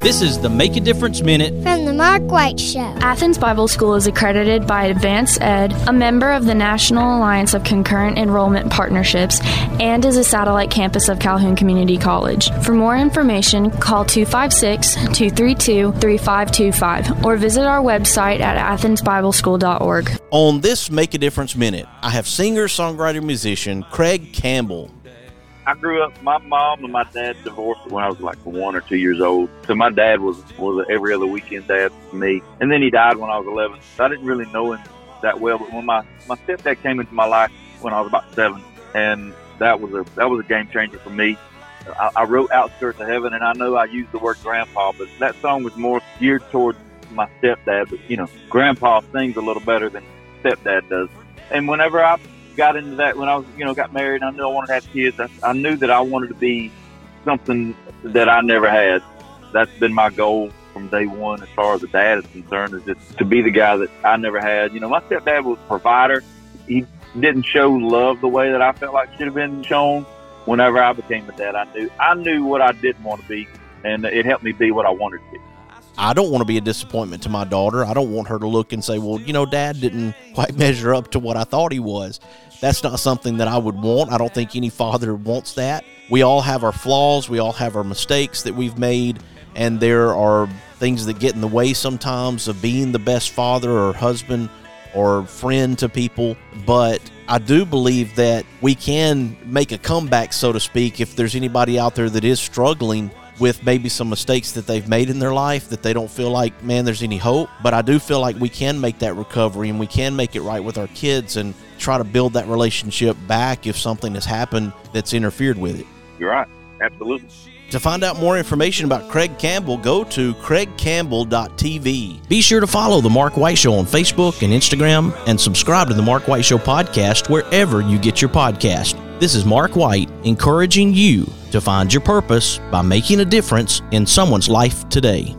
This is the Make a Difference Minute from the Mark White Show. Athens Bible School is accredited by AdvancED, a member of the National Alliance of Concurrent Enrollment Partnerships, and is a satellite campus of Calhoun Community College. For more information, call 256 232 3525 or visit our website at athensbibleschool.org. On this Make a Difference Minute, I have singer, songwriter, musician Craig Campbell. I grew up. My mom and my dad divorced when I was like one or two years old. So my dad was was a every other weekend dad for me, and then he died when I was 11. So I didn't really know him that well. But when my my stepdad came into my life when I was about seven, and that was a that was a game changer for me. I, I wrote "Outskirts of Heaven," and I know I used the word "grandpa," but that song was more geared towards my stepdad. But you know, grandpa sings a little better than stepdad does. And whenever I got into that when I was, you know, got married. I knew I wanted to have kids. I, I knew that I wanted to be something that I never had. That's been my goal from day one, as far as the dad is concerned, is just to be the guy that I never had. You know, my stepdad was a provider. He didn't show love the way that I felt like should have been shown. Whenever I became a dad, I knew I knew what I didn't want to be, and it helped me be what I wanted to be. I don't want to be a disappointment to my daughter. I don't want her to look and say, well, you know, dad didn't quite measure up to what I thought he was. That's not something that I would want. I don't think any father wants that. We all have our flaws, we all have our mistakes that we've made, and there are things that get in the way sometimes of being the best father or husband or friend to people. But I do believe that we can make a comeback, so to speak, if there's anybody out there that is struggling with maybe some mistakes that they've made in their life that they don't feel like, man, there's any hope. But I do feel like we can make that recovery and we can make it right with our kids and try to build that relationship back if something has happened that's interfered with it. You're right. Absolutely. To find out more information about Craig Campbell, go to craigcampbell.tv. Be sure to follow The Mark White Show on Facebook and Instagram and subscribe to The Mark White Show podcast wherever you get your podcast. This is Mark White encouraging you to find your purpose by making a difference in someone's life today.